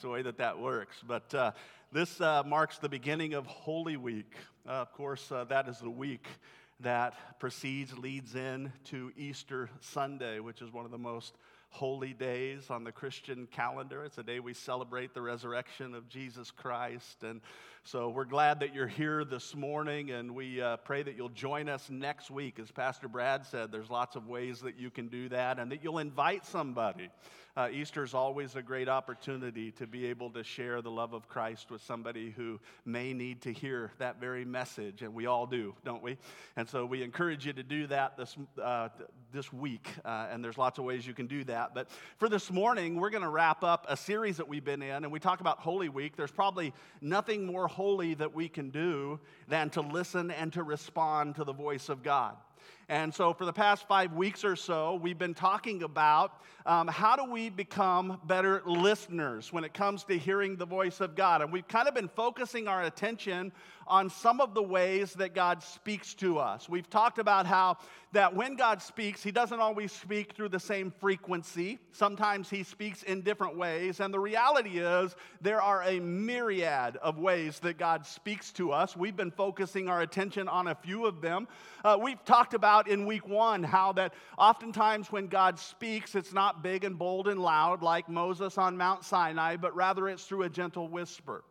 It's the way that that works. But uh, this uh, marks the beginning of Holy Week. Uh, of course, uh, that is the week that precedes, leads in to Easter Sunday, which is one of the most holy days on the Christian calendar. It's a day we celebrate the resurrection of Jesus Christ. And so we're glad that you're here this morning, and we uh, pray that you'll join us next week. As Pastor Brad said, there's lots of ways that you can do that, and that you'll invite somebody. Uh, Easter is always a great opportunity to be able to share the love of Christ with somebody who may need to hear that very message, and we all do, don't we? And so we encourage you to do that this, uh, this week, uh, and there's lots of ways you can do that. But for this morning, we're going to wrap up a series that we've been in, and we talk about Holy Week. There's probably nothing more holy that we can do than to listen and to respond to the voice of God. And so, for the past five weeks or so, we've been talking about um, how do we become better listeners when it comes to hearing the voice of God. And we've kind of been focusing our attention on some of the ways that God speaks to us. We've talked about how that when God speaks, He doesn't always speak through the same frequency. Sometimes He speaks in different ways. And the reality is, there are a myriad of ways that God speaks to us. We've been focusing our attention on a few of them. Uh, we've talked about in week one how that oftentimes when God speaks, it's not big and bold and loud like Moses on Mount Sinai, but rather it's through a gentle whisper.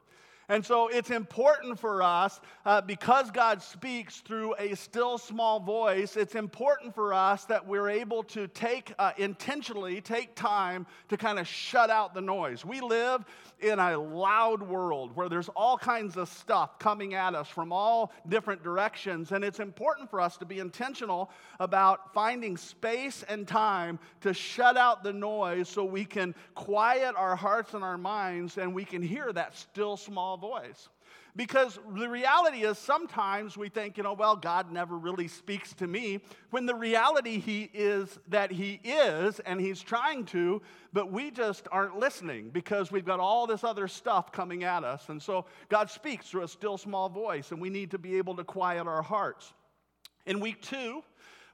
And so it's important for us, uh, because God speaks through a still small voice, it's important for us that we're able to take, uh, intentionally take time to kind of shut out the noise. We live in a loud world where there's all kinds of stuff coming at us from all different directions. And it's important for us to be intentional about finding space and time to shut out the noise so we can quiet our hearts and our minds and we can hear that still small voice. Because the reality is sometimes we think, you know, well, God never really speaks to me, when the reality he is that he is and he's trying to, but we just aren't listening because we've got all this other stuff coming at us. And so God speaks through a still small voice, and we need to be able to quiet our hearts. In week two,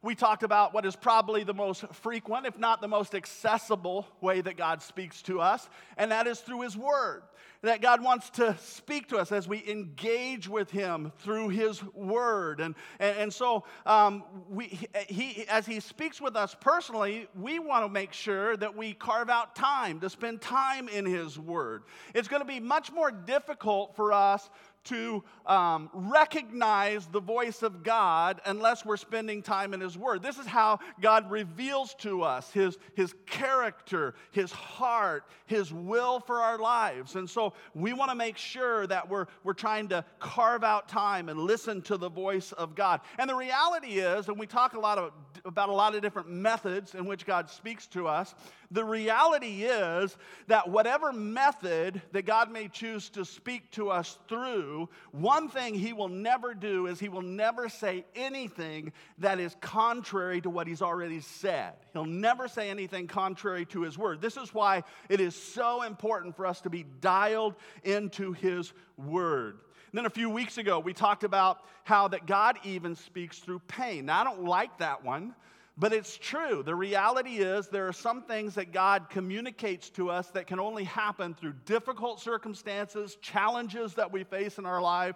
we talked about what is probably the most frequent, if not the most accessible way that God speaks to us, and that is through His Word. That God wants to speak to us as we engage with Him through His Word. And, and, and so, um, we, he, as He speaks with us personally, we want to make sure that we carve out time to spend time in His Word. It's going to be much more difficult for us to um, recognize the voice of God unless we're spending time in His Word. This is how God reveals to us His, his character, His heart, His will for our lives. And so we want to make sure that we're, we're trying to carve out time and listen to the voice of God. And the reality is, and we talk a lot of, about a lot of different methods in which God speaks to us, the reality is that whatever method that God may choose to speak to us through, one thing He will never do is He will never say anything that is contrary to what He's already said. He'll never say anything contrary to His word. This is why it is so important for us to be dialed into His word. Then a few weeks ago, we talked about how that God even speaks through pain. Now, I don't like that one but it's true. The reality is, there are some things that God communicates to us that can only happen through difficult circumstances, challenges that we face in our life,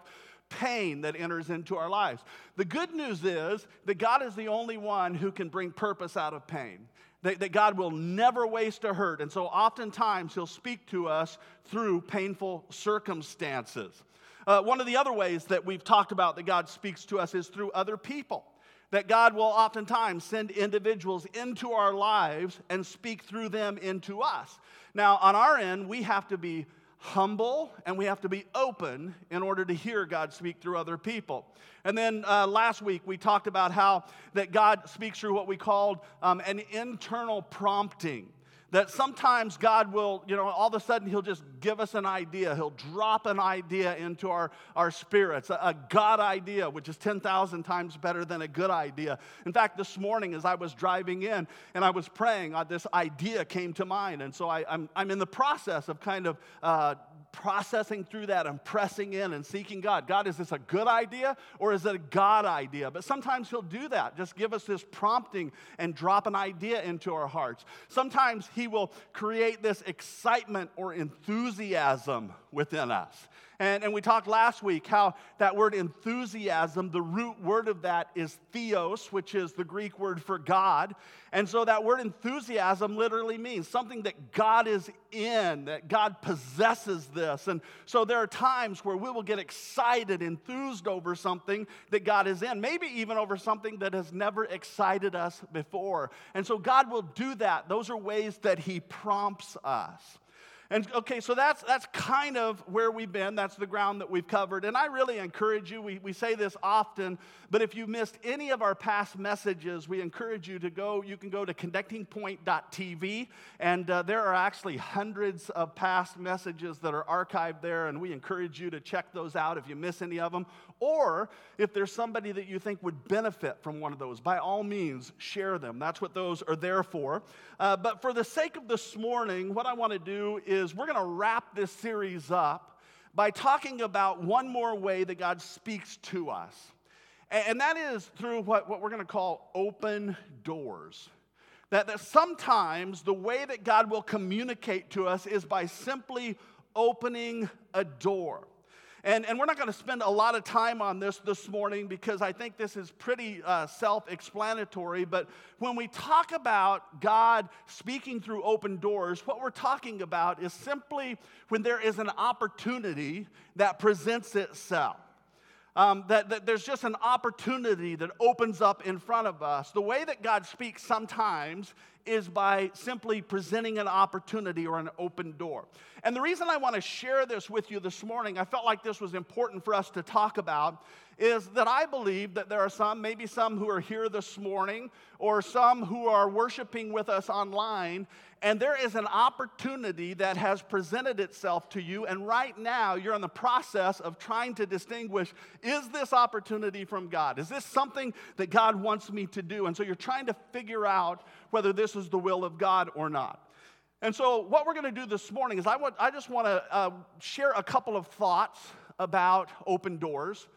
pain that enters into our lives. The good news is that God is the only one who can bring purpose out of pain. That, that God will never waste a hurt. And so oftentimes He'll speak to us through painful circumstances. Uh, one of the other ways that we've talked about that God speaks to us is through other people that God will oftentimes send individuals into our lives and speak through them into us. Now, on our end, we have to be humble and we have to be open in order to hear God speak through other people. And then uh, last week we talked about how that God speaks through what we called um, an internal prompting that sometimes God will, you know, all of a sudden He'll just give us an idea. He'll drop an idea into our, our spirits, a, a God idea, which is 10,000 times better than a good idea. In fact, this morning as I was driving in and I was praying, uh, this idea came to mind. And so I, am I'm, I'm in the process of kind of uh, processing through that and pressing in and seeking God. God, is this a good idea or is it a God idea? But sometimes He'll do that, just give us this prompting and drop an idea into our hearts. Sometimes He will create this excitement or enthusiasm within us. And, and we talked last week how that word enthusiasm, the root word of that is theos, which is the Greek word for God. And so that word enthusiasm literally means something that God is in, that God possesses this. And so there are times where we will get excited, enthused over something that God is in, maybe even over something that has never excited us before. And so God will do that. Those are ways that He prompts us. And okay, so that's, that's kind of where we've been. That's the ground that we've covered. And I really encourage you, we, we say this often, but if you missed any of our past messages, we encourage you to go. You can go to connectingpoint.tv, and uh, there are actually hundreds of past messages that are archived there, and we encourage you to check those out if you miss any of them. Or if there's somebody that you think would benefit from one of those, by all means, share them. That's what those are there for. Uh, but for the sake of this morning, what I want to do is we're going to wrap this series up by talking about one more way that God speaks to us. And that is through what, what we're going to call open doors. That, that sometimes the way that God will communicate to us is by simply opening a door. And, and we're not going to spend a lot of time on this this morning because I think this is pretty uh, self explanatory. But when we talk about God speaking through open doors, what we're talking about is simply when there is an opportunity that presents itself. Um, that, that there's just an opportunity that opens up in front of us. The way that God speaks sometimes is by simply presenting an opportunity or an open door. And the reason I want to share this with you this morning, I felt like this was important for us to talk about, is that I believe that there are some, maybe some who are here this morning, or some who are worshiping with us online, and there is an opportunity that has presented itself to you, and right now you're in the process of trying to distinguish is this opportunity from God? Is this something that God wants me to do? And so you're trying to figure out whether this is the will of God or not. And so, what we're going to do this morning is I, want, I just want to uh, share a couple of thoughts about open doors.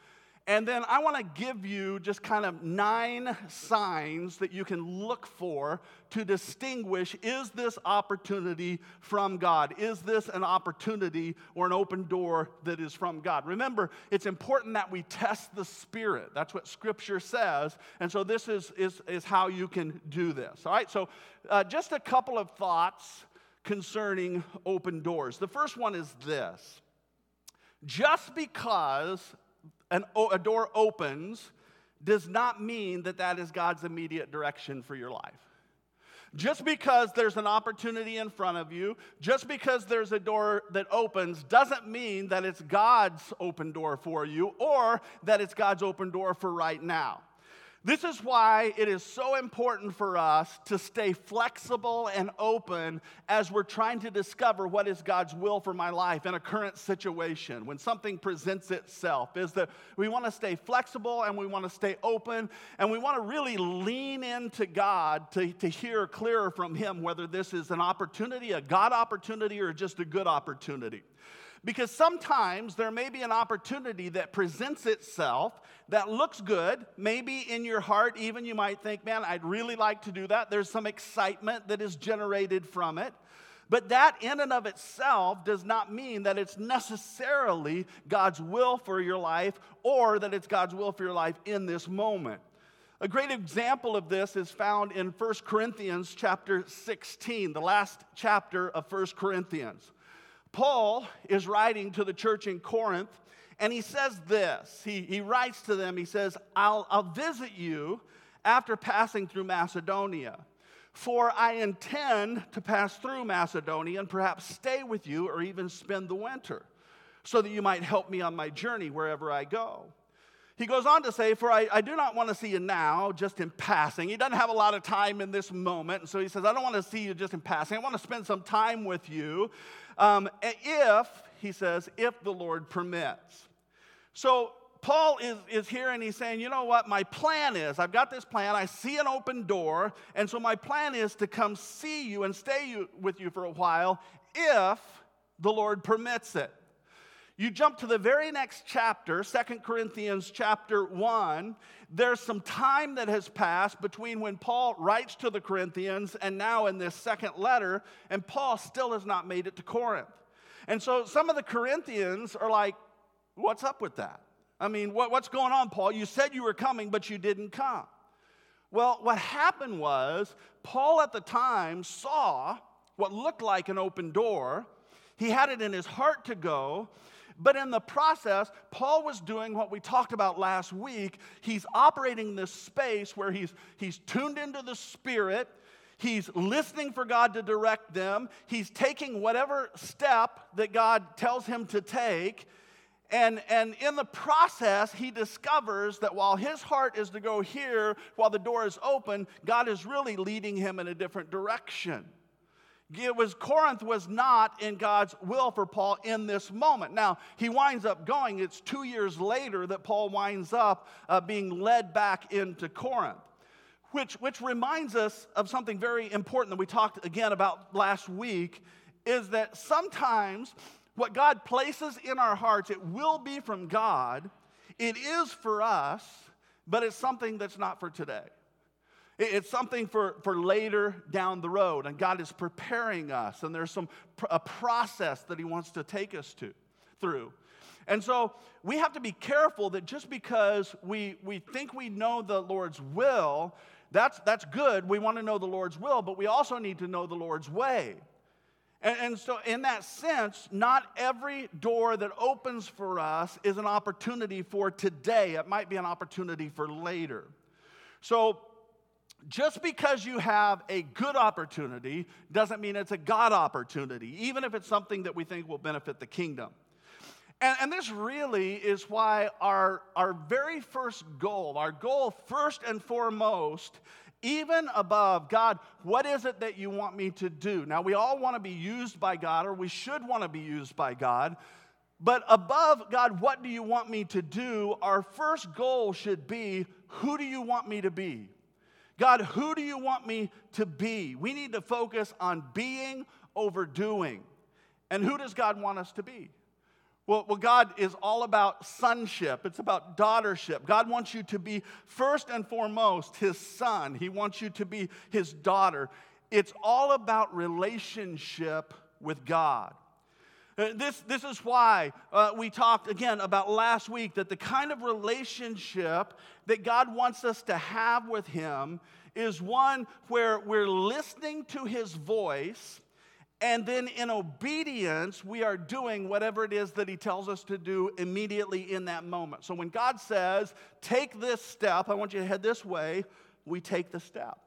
And then I want to give you just kind of nine signs that you can look for to distinguish is this opportunity from God? Is this an opportunity or an open door that is from God? Remember, it's important that we test the Spirit. That's what Scripture says. And so this is, is, is how you can do this. All right, so uh, just a couple of thoughts concerning open doors. The first one is this just because an, a door opens does not mean that that is God's immediate direction for your life. Just because there's an opportunity in front of you, just because there's a door that opens, doesn't mean that it's God's open door for you or that it's God's open door for right now. This is why it is so important for us to stay flexible and open as we're trying to discover what is God's will for my life in a current situation when something presents itself. Is that we want to stay flexible and we want to stay open and we want to really lean into God to, to hear clearer from Him whether this is an opportunity, a God opportunity, or just a good opportunity. Because sometimes there may be an opportunity that presents itself that looks good. Maybe in your heart, even you might think, man, I'd really like to do that. There's some excitement that is generated from it. But that, in and of itself, does not mean that it's necessarily God's will for your life or that it's God's will for your life in this moment. A great example of this is found in 1 Corinthians chapter 16, the last chapter of 1 Corinthians. Paul is writing to the church in Corinth, and he says this. He, he writes to them, he says, I'll, I'll visit you after passing through Macedonia. For I intend to pass through Macedonia and perhaps stay with you or even spend the winter, so that you might help me on my journey wherever I go. He goes on to say, For I, I, do not want to see you now, just in passing. He doesn't have a lot of time in this moment. And so he says, I don't want to see you just in passing. I want to spend some time with you um, if, he says, if the Lord permits. So Paul is, is here and he's saying, you know what, my plan is, I've got this plan, I see an open door, and so my plan is to come see you and stay you, with you for a while if the Lord permits it. You jump to the very next chapter, Second Corinthians chapter 1. There's some time that has passed between when Paul writes to the Corinthians and now in this second letter, and Paul still has not made it to Corinth. And so some of the Corinthians are like, What's up with that? I mean, what, what's going on, Paul? You said you were coming, but you didn't come. Well, what happened was, Paul at the time saw what looked like an open door. He had it in his heart to go, but in the process, Paul was doing what we talked about last week. He's operating this space where he's, he's tuned into the Spirit. He's listening for God to direct them. He's taking whatever step that God tells him to take. And, and in the process, he discovers that while his heart is to go here, while the door is open, God is really leading him in a different direction. It was Corinth was not in God's will for Paul in this moment. Now he winds up going. It's two years later that Paul winds up uh, being led back into Corinth, which which reminds us of something very important that we talked again about last week. Is that sometimes what God places in our hearts, it will be from God. It is for us, but it's something that's not for today. It's something for, for later down the road, and God is preparing us, and there's some a process that He wants to take us to through. And so we have to be careful that just because we, we think we know the Lord's will, that's, that's good. We want to know the Lord's will, but we also need to know the Lord's way. And, and, so, in that sense, not every door that opens for us is an opportunity for today. It might be an opportunity for later. So, just because you have a good opportunity doesn't mean it's a God opportunity, even if it's something that we think will benefit the kingdom. And, and, this really is why our, our very first goal, our goal first and foremost, even above God, what is it that you want me to do? Now, we all want to be used by God, or we should want to be used by God. But above God, what do you want me to do? Our first goal should be who do you want me to be? God, who do you want me to be? We need to focus on being over doing. And who does God want us to be? Well, well, God is all about sonship. It's about daughtership. God wants you to be first and foremost his son. He wants you to be his daughter. It's all about relationship with God. Uh, this, this is why uh, we talked again about last week that the kind of relationship that God wants us to have with Him is one where we're listening to His voice, and then in obedience, we are doing whatever it is that He tells us to do immediately in that moment. So when God says, Take this step, I want you to head this way, we take the step.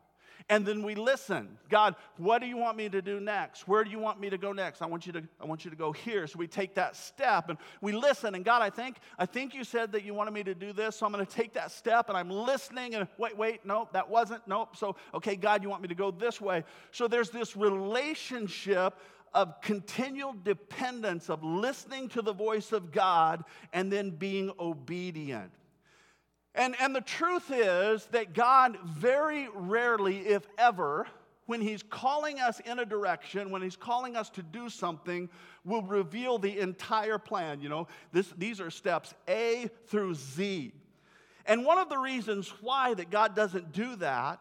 And then we listen. God, what do you want me to do next? Where do you want me to go next? I want you to, I want you to go here. So we take that step and we listen. And God, I think, I think you said that you wanted me to do this, so I'm going to take that step and I'm listening. And wait, wait, nope, that wasn't. Nope. So, okay, God, you want me to go this way. So there's this relationship of continual dependence of listening to the voice of God and then being obedient. And, and the truth is that God very rarely, if ever, when He's calling us in a direction, when He's calling us to do something, will reveal the entire plan. You know, this, these are steps A through Z. And one of the reasons why that God doesn't do that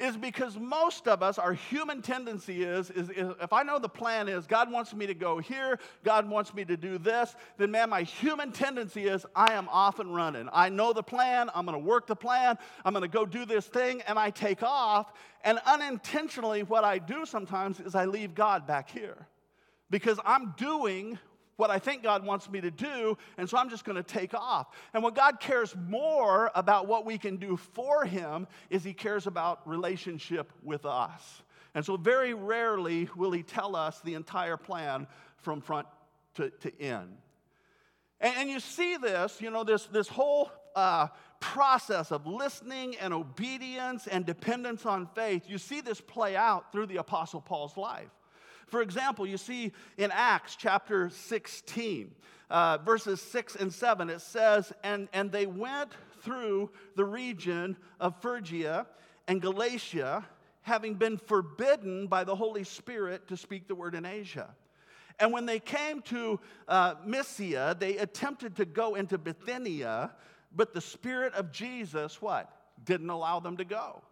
is because most of us, our human tendency is, is, is, if I know the plan is God wants me to go here, God wants me to do this, then man, my human tendency is I am off and running. I know the plan, I'm gonna work the plan, I'm gonna go do this thing, and I take off. And unintentionally, what I do sometimes is I leave God back here because I'm doing what I think God wants me to do, and so I'm just going to take off. And what God cares more about what we can do for Him is He cares about relationship with us. And so, very rarely will He tell us the entire plan from front to, to end. And, and you see this, you know, this, this whole uh, process of listening and obedience and dependence on faith, you see this play out through the Apostle Paul's life. For example, you see in Acts chapter 16, uh, verses 6 and 7, it says, and, and they went through the region of Phrygia and Galatia, having been forbidden by the Holy Spirit to speak the word in Asia. And when they came to uh, Mysia, they attempted to go into Bithynia, but the Spirit of Jesus, what? Didn't allow them to go.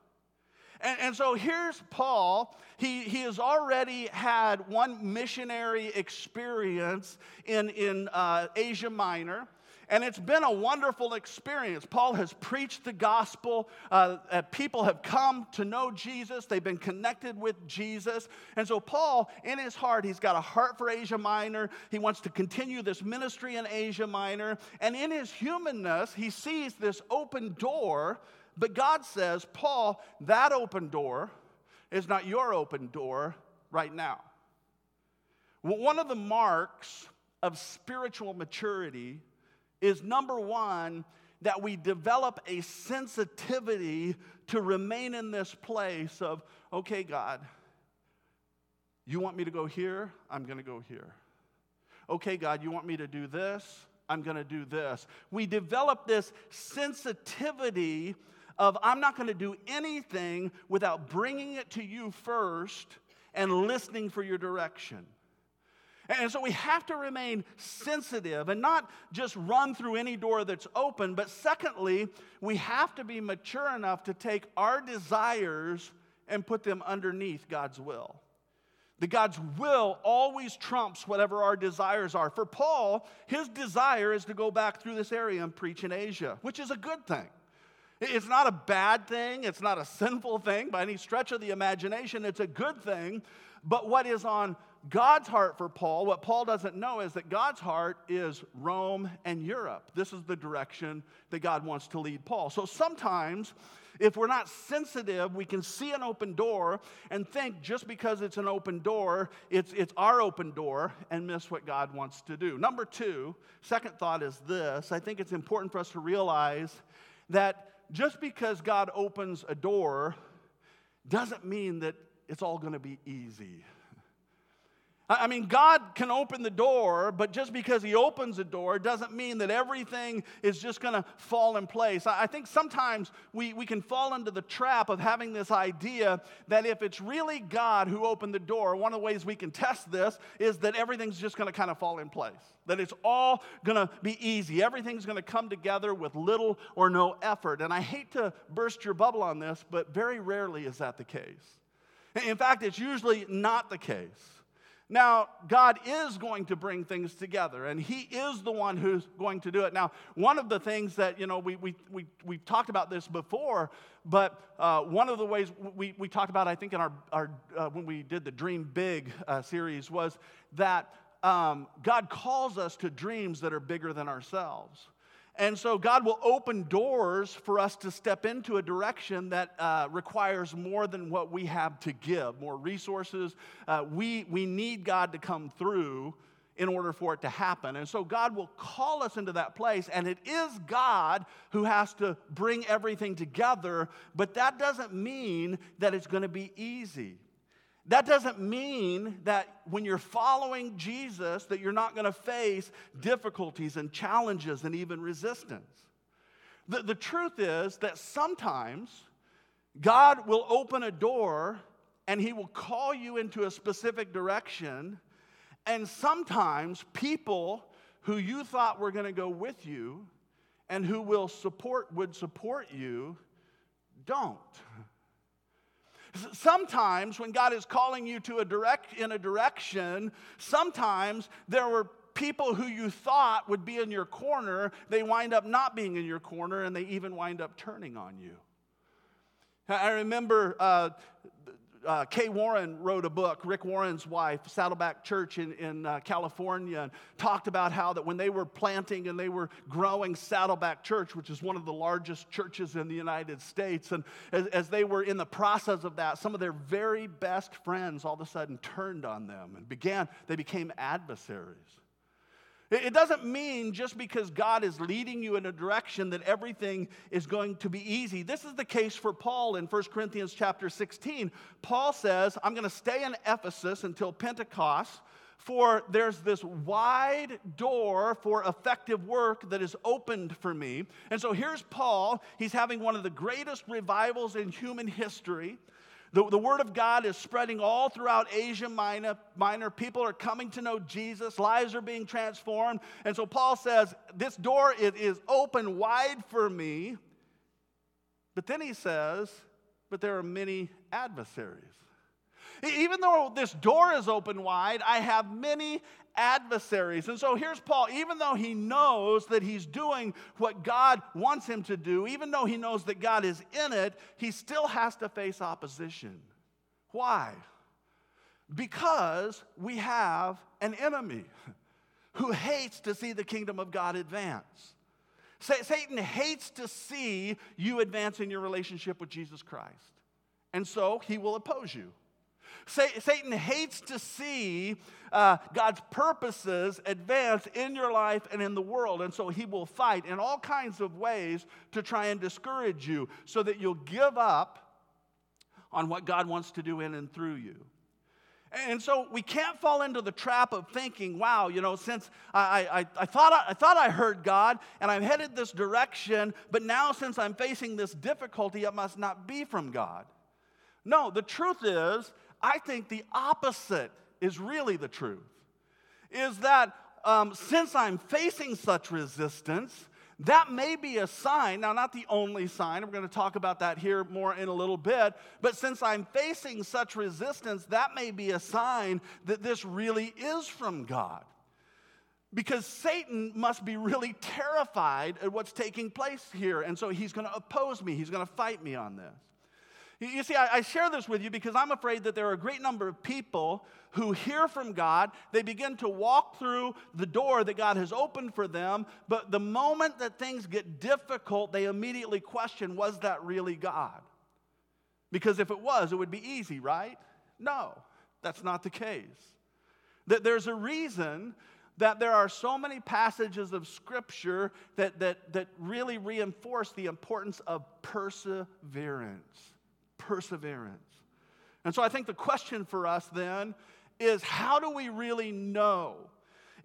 And, and, so here's Paul. He, he has already had one missionary experience in, in uh, Asia Minor. And it's been a wonderful experience. Paul has preached the gospel. Uh, uh, people have come to know Jesus. They've been connected with Jesus. And so, Paul, in his heart, he's got a heart for Asia Minor. He wants to continue this ministry in Asia Minor. And in his humanness, he sees this open door. But God says, Paul, that open door is not your open door right now. Well, one of the marks of spiritual maturity is number one, that we develop a sensitivity to remain in this place of, okay, God, you want me to go here? I'm going to go here. Okay, God, you want me to do this? I'm going to do this. We develop this sensitivity of, I'm not going to do anything without bringing it to you first and listening for your direction. And so we have to remain sensitive and not just run through any door that's open, but secondly, we have to be mature enough to take our desires and put them underneath God's will. The God's will always trumps whatever our desires are. For Paul, his desire is to go back through this area and preach in Asia, which is a good thing. It's not a bad thing, it's not a sinful thing by any stretch of the imagination. It's a good thing. But what is on God's heart for Paul, what Paul doesn't know is that God's heart is Rome and Europe. This is the direction that God wants to lead Paul. So sometimes, if we're not sensitive, we can see an open door and think just because it's an open door, it's, it's our open door and miss what God wants to do. Number two, second thought is this I think it's important for us to realize that just because God opens a door doesn't mean that it's all going to be easy. I mean, God can open the door, but just because He opens the door doesn't mean that everything is just going to fall in place. I think sometimes we, we can fall into the trap of having this idea that if it's really God who opened the door, one of the ways we can test this is that everything's just going to kind of fall in place, that it's all going to be easy. Everything's going to come together with little or no effort. And I hate to burst your bubble on this, but very rarely is that the case. In fact, it's usually not the case. Now, God is going to bring things together, and He is the one who's going to do it. Now, one of the things that, you know, we, we, we, we've talked about this before, but uh, one of the ways we, we talked about, I think, in our, our uh, when we did the Dream Big uh, series, was that um, God calls us to dreams that are bigger than ourselves. And so God will open doors for us to step into a direction that uh, requires more than what we have to give, more resources. Uh, we, we need God to come through in order for it to happen. And so God will call us into that place, and it is God who has to bring everything together, but that doesn't mean that it's going to be easy. That doesn't mean that when you're following Jesus that you're not going to face difficulties and challenges and even resistance. The, the truth is that sometimes God will open a door and he will call you into a specific direction and sometimes people who you thought were going to go with you and who will support would support you don't. Sometimes when God is calling you to a direct in a direction, sometimes there were people who you thought would be in your corner, they wind up not being in your corner and they even wind up turning on you. I remember uh, uh, Kay Warren wrote a book, Rick Warren's wife, Saddleback Church in, in uh, California, and talked about how that when they were planting and they were growing Saddleback Church, which is one of the largest churches in the United States, and as, as they were in the process of that, some of their very best friends all of a sudden turned on them and began, they became adversaries. It doesn't mean just because God is leading you in a direction that everything is going to be easy. This is the case for Paul in 1 Corinthians chapter 16. Paul says, I'm going to stay in Ephesus until Pentecost, for there's this wide door for effective work that is opened for me. And so here's Paul. He's having one of the greatest revivals in human history. The, the word of God is spreading all throughout Asia Minor, Minor. People are coming to know Jesus. Lives are being transformed. And so Paul says, This door is, is open wide for me. But then he says, But there are many adversaries. Even though this door is open wide, I have many adversaries. And so here's Paul, even though he knows that he's doing what God wants him to do, even though he knows that God is in it, he still has to face opposition. Why? Because we have an enemy who hates to see the kingdom of God advance. Satan hates to see you advance in your relationship with Jesus Christ. And so he will oppose you. Satan hates to see uh, God's purposes advance in your life and in the world. And so he will fight in all kinds of ways to try and discourage you so that you'll give up on what God wants to do in and through you. And so we can't fall into the trap of thinking, wow, you know, since I, I, I, thought I, I thought I heard God and I'm headed this direction, but now since I'm facing this difficulty, it must not be from God. No, the truth is I think the opposite is really the truth. Is that um, since I'm facing such resistance, that may be a sign, now, not the only sign, we're going to talk about that here more in a little bit, but since I'm facing such resistance, that may be a sign that this really is from God. Because Satan must be really terrified at what's taking place here, and so he's going to oppose me, he's going to fight me on this. You see, I, share this with you because I'm afraid that there are a great number of people who hear from God. They begin to walk through the door that God has opened for them, but the moment that things get difficult, they immediately question was that really God? Because if it was, it would be easy, right? No, that's not the case. That there's a reason that there are so many passages of Scripture that, that, that really reinforce the importance of perseverance perseverance. And so I think the question for us then is how do we really know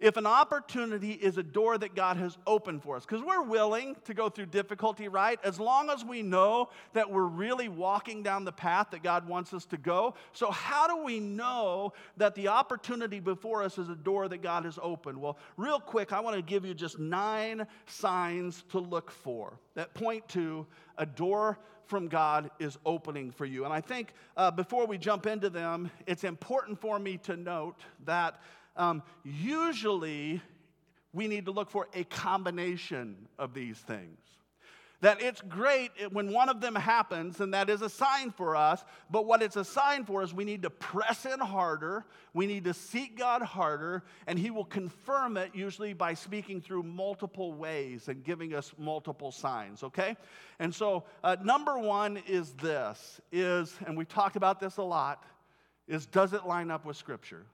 if an opportunity is a door that God has opened for us? Because we're willing to go through difficulty, right? As long as we know that we're really walking down the path that God wants us to go. So, how do we know that the opportunity before us is a door that God has opened? Well, real quick, I want to give you just nine signs to look for that point to a door from God is opening for you. And I think uh, before we jump into them, it's important for me to note that um, usually we need to look for a combination of these things that it's great when one of them happens, and that is a sign for us. But what it's a sign for is we need to press in harder, we need to seek God harder, and He will confirm it usually by speaking through multiple ways and giving us multiple signs, okay? And so, uh, number one is this is, and we've talked about this a lot, is does it line up with Scripture?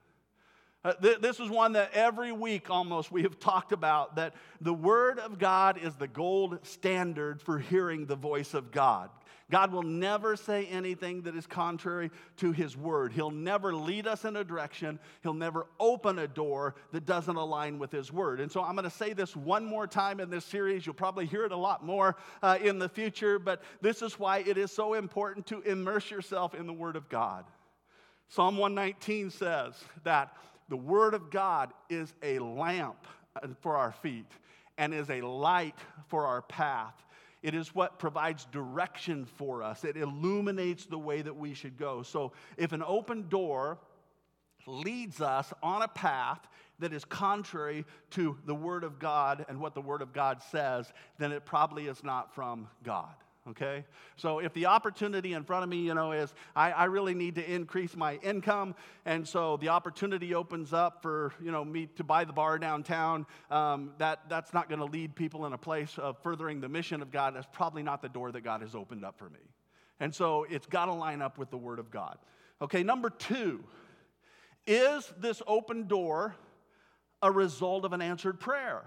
Uh, th- this is one that every week almost we have talked about that the Word of God is the gold standard for hearing the voice of God. God will never say anything that is contrary to His Word. He'll never lead us in a direction, He'll never open a door that doesn't align with His Word. And so I'm going to say this one more time in this series. You'll probably hear it a lot more uh, in the future, but this is why it is so important to immerse yourself in the Word of God. Psalm 119 says that the Word of God is a lamp uh, for our feet and is a light for our path. It is what provides direction for us. It illuminates the way that we should go. So, if an open door leads us on a path that is contrary to the Word of God and what the Word of God says, then it probably is not from God okay? So if the opportunity in front of me, you know, is I, I, really need to increase my income, and so the opportunity opens up for, you know, me to buy the bar downtown, um, that, that's not going to lead people in a place of furthering the mission of God. That's probably not the door that God has opened up for me. And so it's got to line up with the Word of God. Okay, number two, is this open door a result of an answered prayer?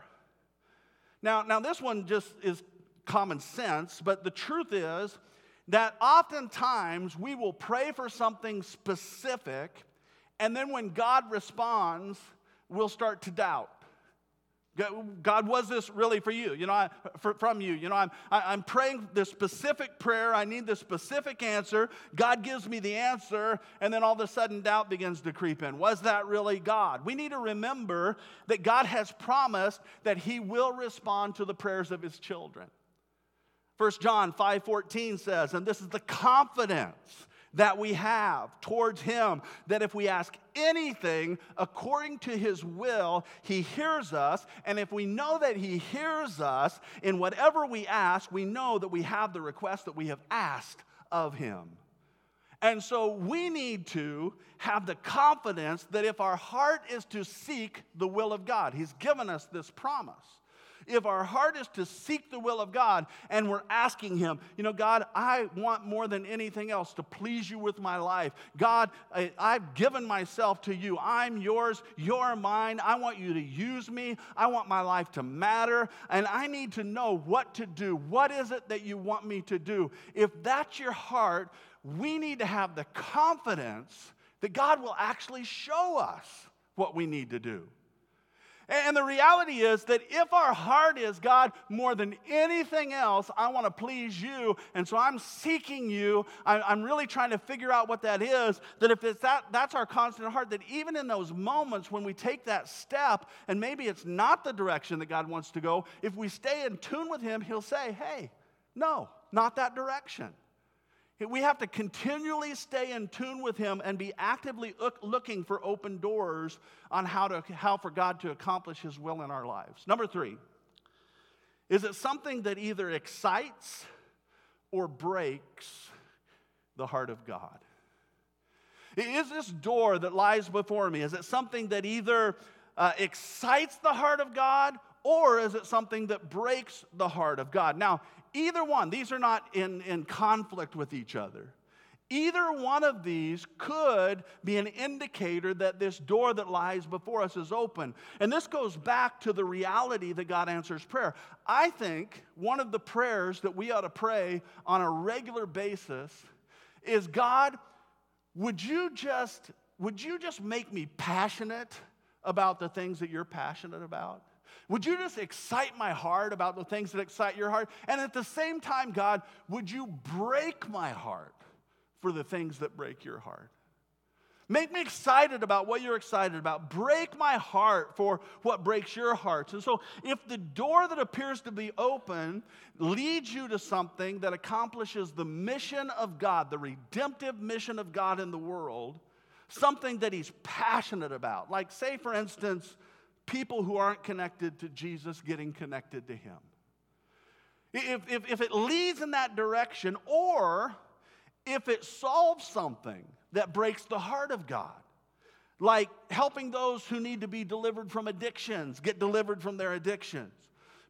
Now, now this one just is common sense, but the truth is that oftentimes we will pray for something specific, and then when God responds, we'll start to doubt. God, was this really for you? You know, I, for, from you. You know, I'm, I, am i am praying this specific prayer. I need this specific answer. God gives me the answer, and then all of a sudden doubt begins to creep in. Was that really God? We need to remember that God has promised that He will respond to the prayers of His children. 1 John 5:14 says, and this is the confidence that we have towards Him, that if we ask anything according to His will, He hears us. And if we know that He hears us in whatever we ask, we know that we have the request that we have asked of Him. And so we need to have the confidence that if our heart is to seek the will of God, He's given us this promise if our heart is to seek the will of God and we're asking Him, you know, God, I want more than anything else to please you with my life. God, I, have given myself to you. I'm yours. You're mine. I want you to use me. I want my life to matter. And I need to know what to do. What is it that you want me to do? If that's your heart, we need to have the confidence that God will actually show us what we need to do. And the reality is that if our heart is, God, more than anything else, I want to please you, and so I'm seeking you, I'm really trying to figure out what that is, that if it's that, that's our constant heart, that even in those moments when we take that step, and maybe it's not the direction that God wants to go, if we stay in tune with Him, He'll say, hey, no, not that direction. We have to continually stay in tune with Him and be actively looking for open doors on how, to, how for God to accomplish His will in our lives. Number three, is it something that either excites or breaks the heart of God? Is this door that lies before me, is it something that either uh, excites the heart of God or is it something that breaks the heart of God? Now, Either one, these are not in, in conflict with each other. Either one of these could be an indicator that this door that lies before us is open. And this goes back to the reality that God answers prayer. I think one of the prayers that we ought to pray on a regular basis is God, would you just would you just make me passionate about the things that you're passionate about? Would you just excite my heart about the things that excite your heart? And at the same time, God, would you break my heart for the things that break your heart? Make me excited about what you're excited about. Break my heart for what breaks your hearts. And so, if the door that appears to be open leads you to something that accomplishes the mission of God, the redemptive mission of God in the world, something that He's passionate about, like, say, for instance, people who aren't connected to Jesus getting connected to Him. If, if, if it leads in that direction, or if it solves something that breaks the heart of God, like helping those who need to be delivered from addictions get delivered from their addictions,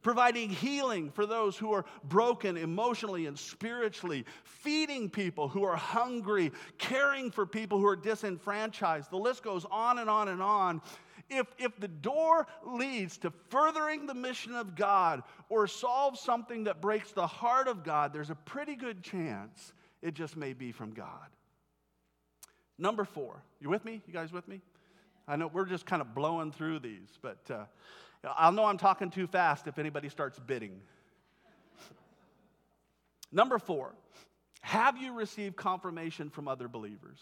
providing healing for those who are broken emotionally and spiritually, feeding people who are hungry, caring for people who are disenfranchised. The list goes on and on and on. If, if the door leads to furthering the mission of God or solves something that breaks the heart of God, there's a pretty good chance it just may be from God. Number four, you with me? You guys with me? I know we're just kind of blowing through these, but uh, I'll know I'm talking too fast if anybody starts bidding. Number four, have you received confirmation from other believers?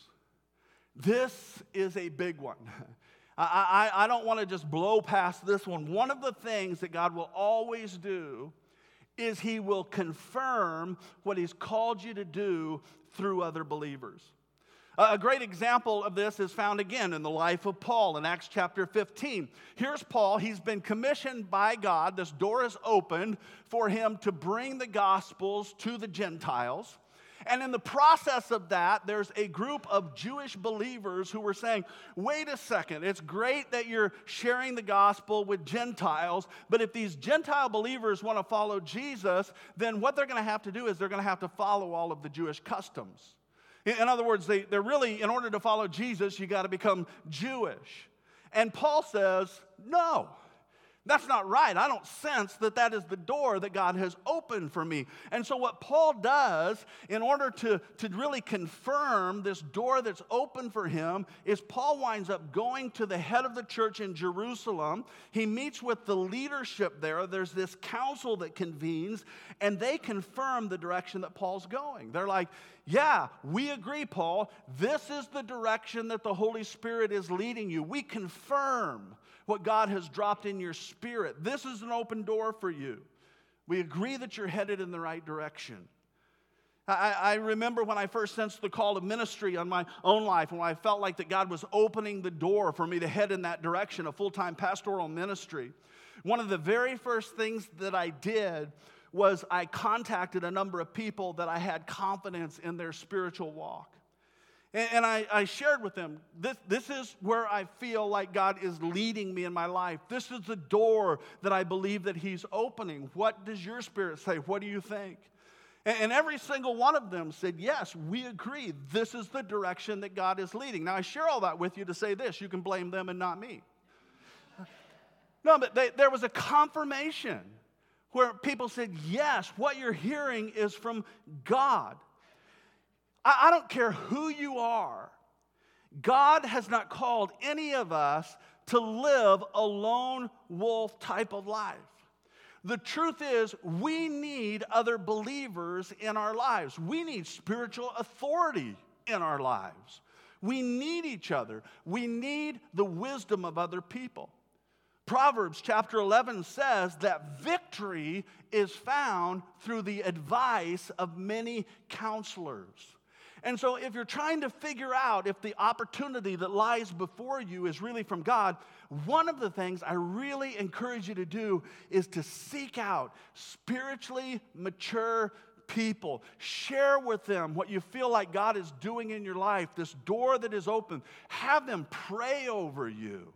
This is a big one. I, I, I don't want to just blow past this one. One of the things that God will always do is He will confirm what He's called you to do through other believers. A great example of this is found again in the life of Paul in Acts chapter 15. Here's Paul. He's been commissioned by God. This door is opened for him to bring the gospels to the Gentiles. And in the process of that, there's a group of Jewish believers who were saying, wait a second, it's great that you're sharing the gospel with Gentiles, but if these Gentile believers want to follow Jesus, then what they're going to have to do is they're going to have to follow all of the Jewish customs. In other words, they, they're really, in order to follow Jesus, you got to become Jewish. And Paul says, no. That's not right. I don't sense that that is the door that God has opened for me. And so, what Paul does in order to, to really confirm this door that's open for him is Paul winds up going to the head of the church in Jerusalem. He meets with the leadership there. There's this council that convenes, and they confirm the direction that Paul's going. They're like, yeah, we agree, Paul. This is the direction that the Holy Spirit is leading you. We confirm what God has dropped in your spirit. This is an open door for you. We agree that you're headed in the right direction. I, I, remember when I first sensed the call of ministry on my own life, when I felt like that God was opening the door for me to head in that direction, a full time pastoral ministry. One of the very first things that I did was I contacted a number of people that I had confidence in their spiritual walk. And, and I, I, shared with them this, this is where I feel like God is leading me in my life. This is the door that I believe that He's opening. What does your spirit say? What do you think? And, every single one of them said, Yes, we agree. This is the direction that God is leading. Now, I share all that with you to say this you can blame them and not me. No, but they, there was a confirmation where people said, Yes, what you're hearing is from God. I, I don't care who you are, God has not called any of us to live a lone wolf type of life. The truth is, we need other believers in our lives. We need spiritual authority in our lives. We need each other. We need the wisdom of other people. Proverbs chapter 11 says that victory is found through the advice of many counselors. And so, if you're trying to figure out if the opportunity that lies before you is really from God, one of the things I really encourage you to do is to seek out spiritually mature people. Share with them what you feel like God is doing in your life, this door that is open. Have them pray over you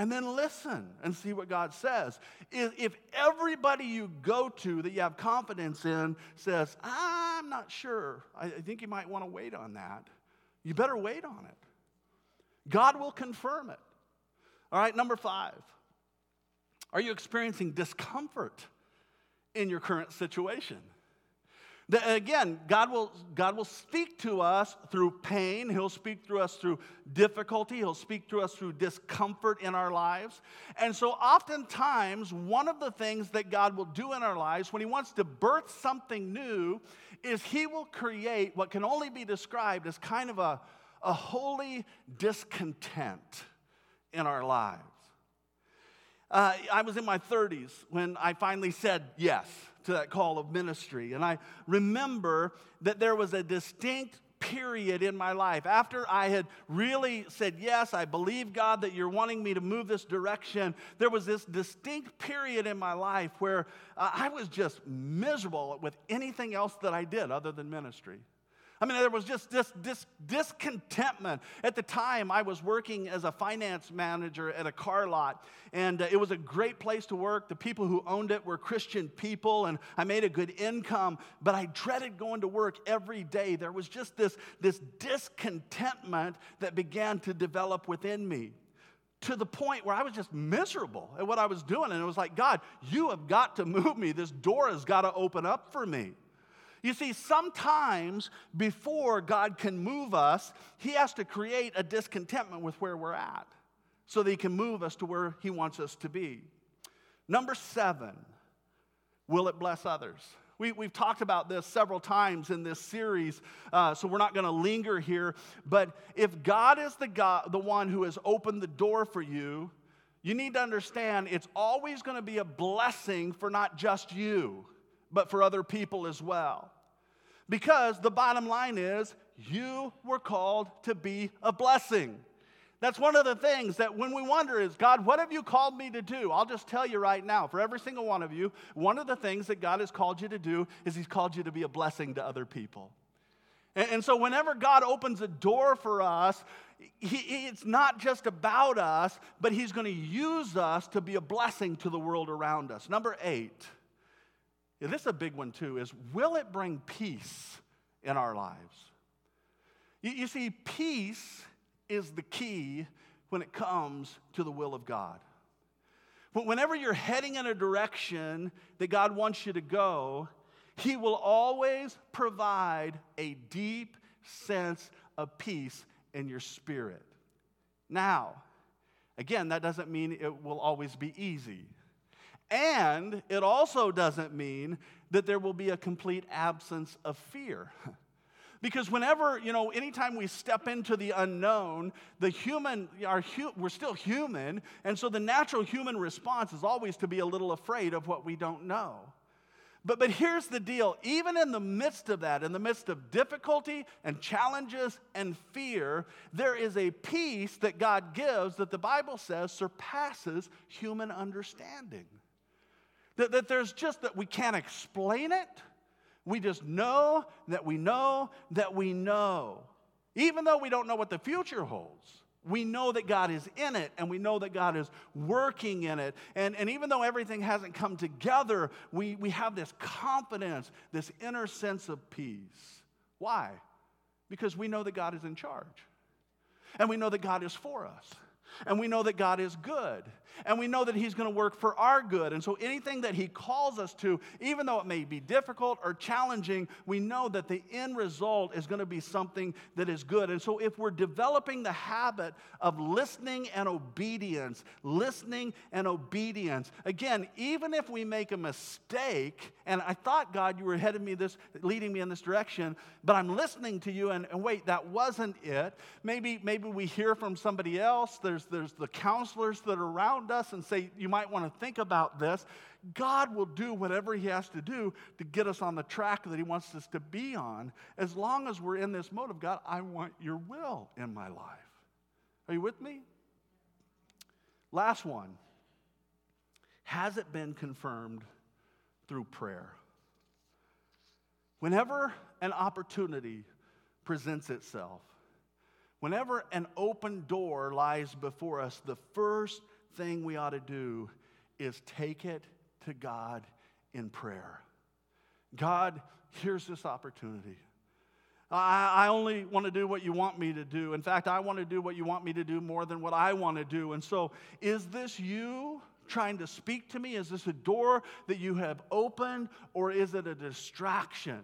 and then listen and see what God says. If everybody you go to that you have confidence in says, I'm not sure, I think you might want to wait on that, you better wait on it. God will confirm it. All right, number five. Are you experiencing discomfort in your current situation? Again, God will, God will speak to us through pain. He'll speak through us through difficulty. He'll speak to us through discomfort in our lives. And so, oftentimes, one of the things that God will do in our lives when He wants to birth something new is He will create what can only be described as kind of a, a holy discontent in our lives. Uh, I was in my 30s when I finally said yes to that call of ministry. And I remember that there was a distinct period in my life after I had really said, Yes, I believe, God, that you're wanting me to move this direction. There was this distinct period in my life where uh, I was just miserable with anything else that I did other than ministry. I mean, there was just this, this discontentment. At the time, I was working as a finance manager at a car lot, and uh, it was a great place to work. The people who owned it were Christian people, and I made a good income, but I dreaded going to work every day. There was just this, this discontentment that began to develop within me to the point where I was just miserable at what I was doing. And it was like, God, you have got to move me. This door has got to open up for me. You see, sometimes before God can move us, He has to create a discontentment with where we're at so that He can move us to where He wants us to be. Number seven, will it bless others? We, have talked about this several times in this series, uh, so we're not going to linger here. But if God is the, God, the one who has opened the door for you, you need to understand it's always going to be a blessing for not just you but for other people as well. Because the bottom line is, you were called to be a blessing. That's one of the things that when we wonder is, God, what have you called me to do? I'll just tell you right now, for every single one of you, one of the things that God has called you to do is He's called you to be a blessing to other people. And, and so whenever God opens a door for us, he, it's not just about us, but He's going to use us to be a blessing to the world around us. Number eight. This is a big one too, is will it bring peace in our lives? You, you see, peace is the key when it comes to the will of God. But Whenever you're heading in a direction that God wants you to go, He will always provide a deep sense of peace in your spirit. Now, again, that doesn't mean it will always be easy. And it also doesn't mean that there will be a complete absence of fear. Because whenever, you know, anytime we step into the unknown, the human, our, we're still human, and so the natural human response is always to be a little afraid of what we don't know. But, but here's the deal even in the midst of that, in the midst of difficulty and challenges and fear, there is a peace that God gives that the Bible says surpasses human understanding. That, that there's just that we can't explain it. We just know that we know that we know. Even though we don't know what the future holds, we know that God is in it and we know that God is working in it. And, and even though everything hasn't come together, we, we have this confidence, this inner sense of peace. Why? Because we know that God is in charge. And we know that God is for us. And we know that God is good. And we know that He's going to work for our good. And so anything that He calls us to, even though it may be difficult or challenging, we know that the end result is going to be something that is good. And so if we're developing the habit of listening and obedience, listening and obedience, again, even if we make a mistake, and I thought, God, you were heading me this, leading me in this direction, but I'm listening to you, and, and wait, that wasn't it. Maybe, maybe we hear from somebody else. There's, there's the counselors that are around us and say, You might want to think about this. God will do whatever He has to do to get us on the track that He wants us to be on, as long as we're in this mode of God, I want your will in my life. Are you with me? Last one. Has it been confirmed through prayer? Whenever an opportunity presents itself, whenever an open door lies before us, the first thing we ought to do is take it to God in prayer. God, here's this opportunity. I, I only want to do what you want me to do. In fact, I want to do what you want me to do more than what I want to do. And so, is this you trying to speak to me? Is this a door that you have opened, or is it a distraction?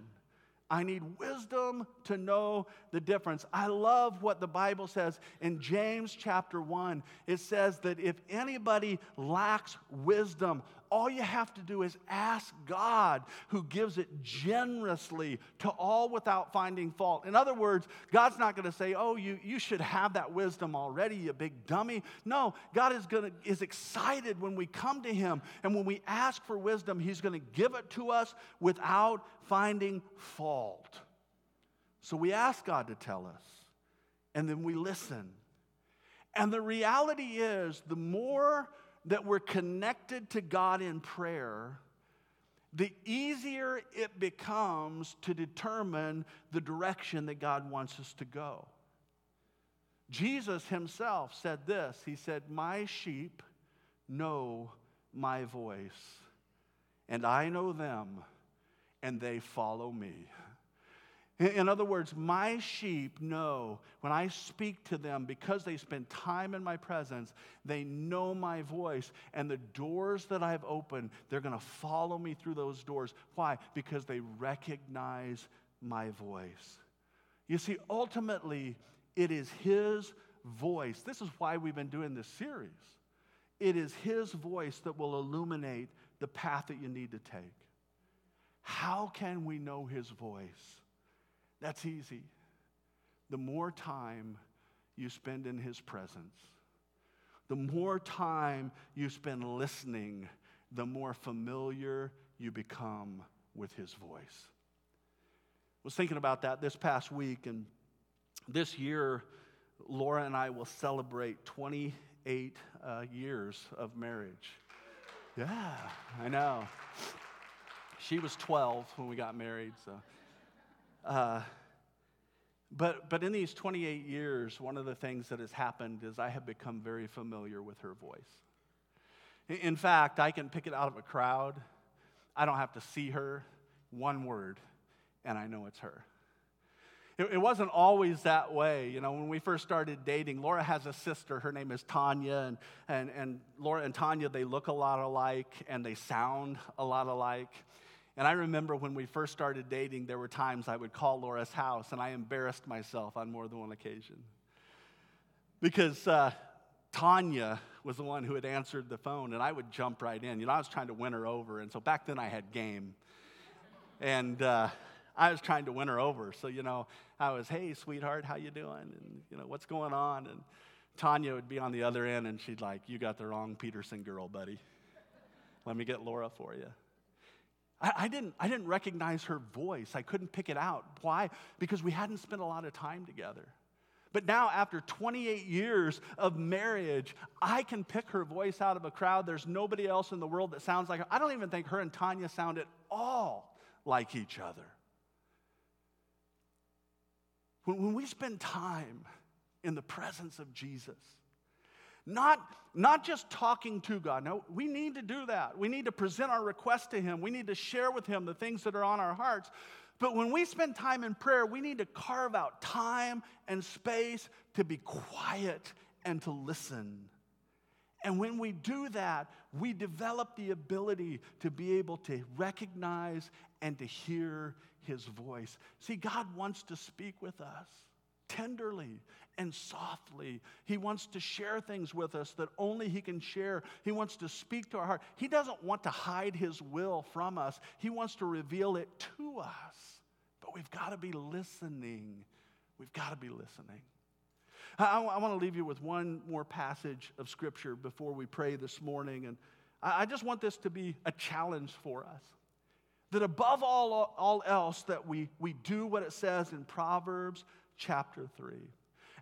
I need wisdom to know the difference. I love what the Bible says in James chapter 1. It says that if anybody lacks wisdom, all you have to do is ask God, who gives it generously to all without finding fault. In other words, God's not going to say, Oh, you, you should have that wisdom already, you big dummy. No, God is, gonna, is excited when we come to Him. And when we ask for wisdom, He's going to give it to us without finding fault. So we ask God to tell us, and then we listen. And the reality is, the more that we're connected to God in prayer, the easier it becomes to determine the direction that God wants us to go. Jesus himself said this He said, My sheep know my voice, and I know them, and they follow me. In other words, my sheep know when I speak to them because they spend time in my presence, they know my voice. And the doors that I've opened, they're going to follow me through those doors. Why? Because they recognize my voice. You see, ultimately, it is His voice. This is why we've been doing this series. It is His voice that will illuminate the path that you need to take. How can we know His voice? That's easy. The more time you spend in His presence, the more time you spend listening, the more familiar you become with His voice. I was thinking about that this past week, and this year, Laura and I will celebrate 28 uh, years of marriage. Yeah, I know. She was 12 when we got married, so. Uh, but, but in these 28 years, one of the things that has happened is I have become very familiar with her voice. In fact, I can pick it out of a crowd. I don't have to see her, one word, and I know it's her. It, it, wasn't always that way. You know, when we first started dating, Laura has a sister. Her name is Tanya. And, and, and Laura and Tanya, they look a lot alike and they sound a lot alike. And I remember when we first started dating, there were times I would call Laura's house and I embarrassed myself on more than one occasion. Because uh, Tanya was the one who had answered the phone and I would jump right in. You know, I was trying to win her over. And so back then I had game. And, uh, I was trying to win her over. So, you know, I was, hey, sweetheart, how you doing? And, you know, what's going on? And Tanya would be on the other end and she'd like, you got the wrong Peterson girl, buddy. Let me get Laura for you. I, I, didn't, I didn't recognize her voice. I couldn't pick it out. Why? Because we hadn't spent a lot of time together. But now, after 28 years of marriage, I can pick her voice out of a crowd. There's nobody else in the world that sounds like her. I don't even think her and Tanya sound at all like each other. When, when we spend time in the presence of Jesus, not, not just talking to God. No, we need to do that. We need to present our request to Him. We need to share with Him the things that are on our hearts. But when we spend time in prayer, we need to carve out time and space to be quiet and to listen. And when we do that, we develop the ability to be able to recognize and to hear his voice. See, God wants to speak with us tenderly and softly. He wants to share things with us that only He can share. He wants to speak to our heart. He doesn't want to hide His will from us, He wants to reveal it to us. But we've got to be listening. We've got to be listening. I, I want to leave you with one more passage of Scripture before we pray this morning. And I, I just want this to be a challenge for us that above all, all else that we, we do what it says in proverbs chapter 3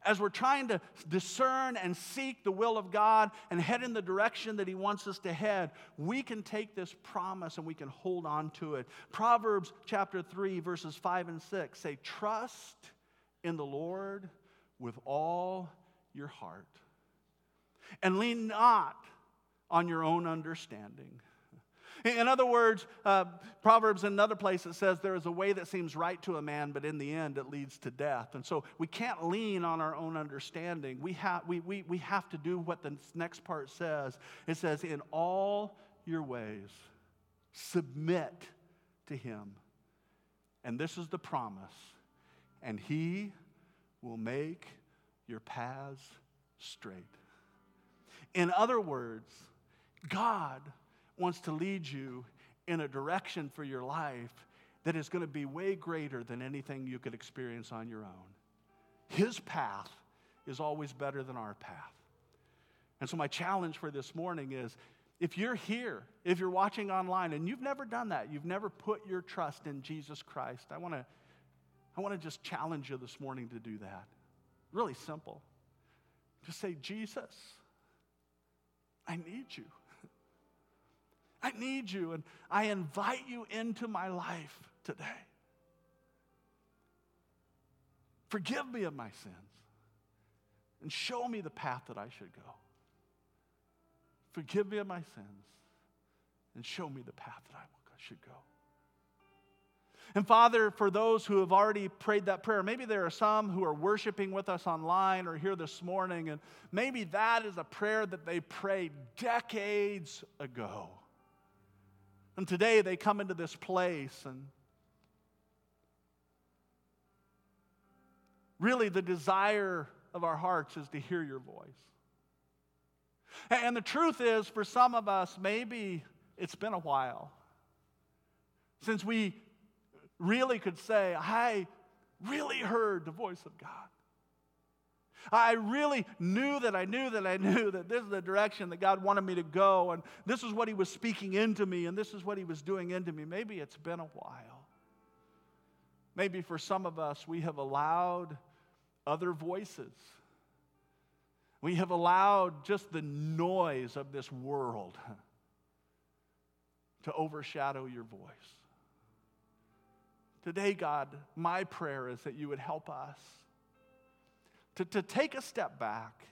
as we're trying to discern and seek the will of God and head in the direction that He wants us to head, we can take this promise and we can hold on to it. Proverbs chapter 3, verses 5 and 6 say, Trust in the Lord with all your heart, and lean not on your own understanding. In other words, uh, Proverbs in another place it says there is a way that seems right to a man, but in the end it leads to death. And so we can't lean on our own understanding. We, ha- we, we, we have to do what the next part says. It says, In all your ways, submit to him. And this is the promise. And he will make your paths straight. In other words, God wants to lead you in a direction for your life that is going to be way greater than anything you could experience on your own. His path is always better than our path. And so, my challenge for this morning is if you're here, if you're watching online, and you've never done that, you've never put your trust in Jesus Christ, I want to I want to just challenge you this morning to do that. Really simple. Just say, Jesus, I need you. I need you, and I invite you into my life today. Forgive me of my sins and show me the path that I should go. Forgive me of my sins and show me the path that I should go. And Father, for those who have already prayed that prayer, maybe there are some who are worshiping with us online or here this morning, and maybe that is a prayer that they prayed decades ago. And today they come into this place and really the desire of our hearts is to hear your voice. And the truth is, for some of us, maybe it's been a while since we really could say, I really heard the voice of God. I really knew that I knew that I knew that this is the direction that God wanted me to go, and this is what He was speaking into me, and this is what He was doing into me. Maybe it's been a while. Maybe for some of us, we have allowed other voices. We have allowed just the noise of this world to overshadow your voice. Today, God, my prayer is that you would help us to, to take a step back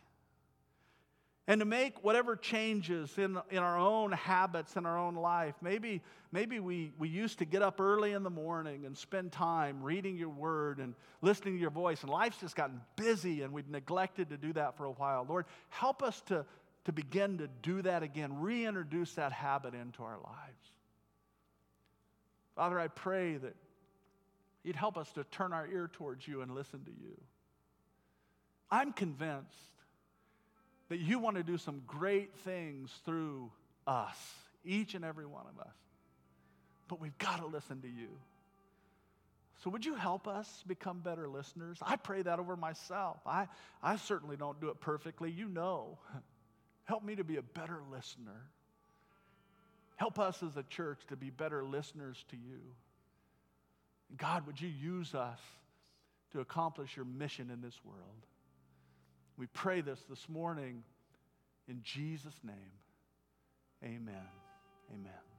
and to make whatever changes in, in our own habits in our own life. Maybe, maybe we, we used to get up early in the morning and spend time reading your word and listening to your voice, and life's just gotten busy and we've neglected to do that for a while. Lord, help us to, to begin to do that again, reintroduce that habit into our lives. Father, I pray that you'd help us to turn our ear towards you and listen to you. I'm convinced that you want to do some great things through us, each and every one of us. But we've got to listen to you. So, would you help us become better listeners? I pray that over myself. I, I certainly don't do it perfectly. You know. Help me to be a better listener. Help us as a church to be better listeners to you. God, would you use us to accomplish your mission in this world? We pray this this morning in Jesus' name. Amen. Amen.